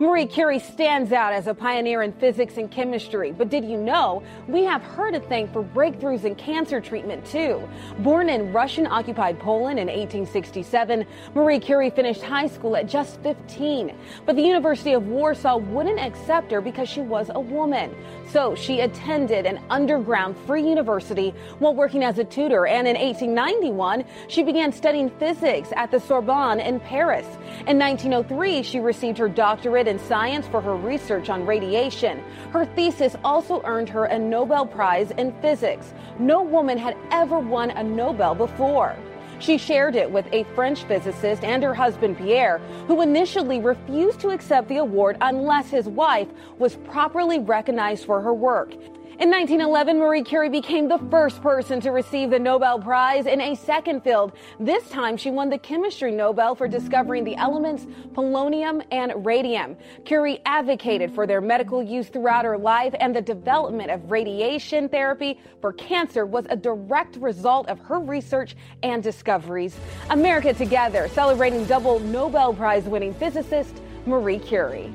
Marie Curie stands out as a pioneer in physics and chemistry, but did you know we have her to thank for breakthroughs in cancer treatment too? Born in Russian occupied Poland in 1867, Marie Curie finished high school at just 15. But the University of Warsaw wouldn't accept her because she was a woman. So she attended an underground free university while working as a tutor, and in 1891, she began studying physics at the Sorbonne in Paris. In 1903, she received her doctorate in science for her research on radiation. Her thesis also earned her a Nobel Prize in physics. No woman had ever won a Nobel before. She shared it with a French physicist and her husband Pierre, who initially refused to accept the award unless his wife was properly recognized for her work. In 1911, Marie Curie became the first person to receive the Nobel Prize in a second field. This time, she won the Chemistry Nobel for discovering the elements polonium and radium. Curie advocated for their medical use throughout her life, and the development of radiation therapy for cancer was a direct result of her research and discoveries. America Together, celebrating double Nobel Prize winning physicist Marie Curie.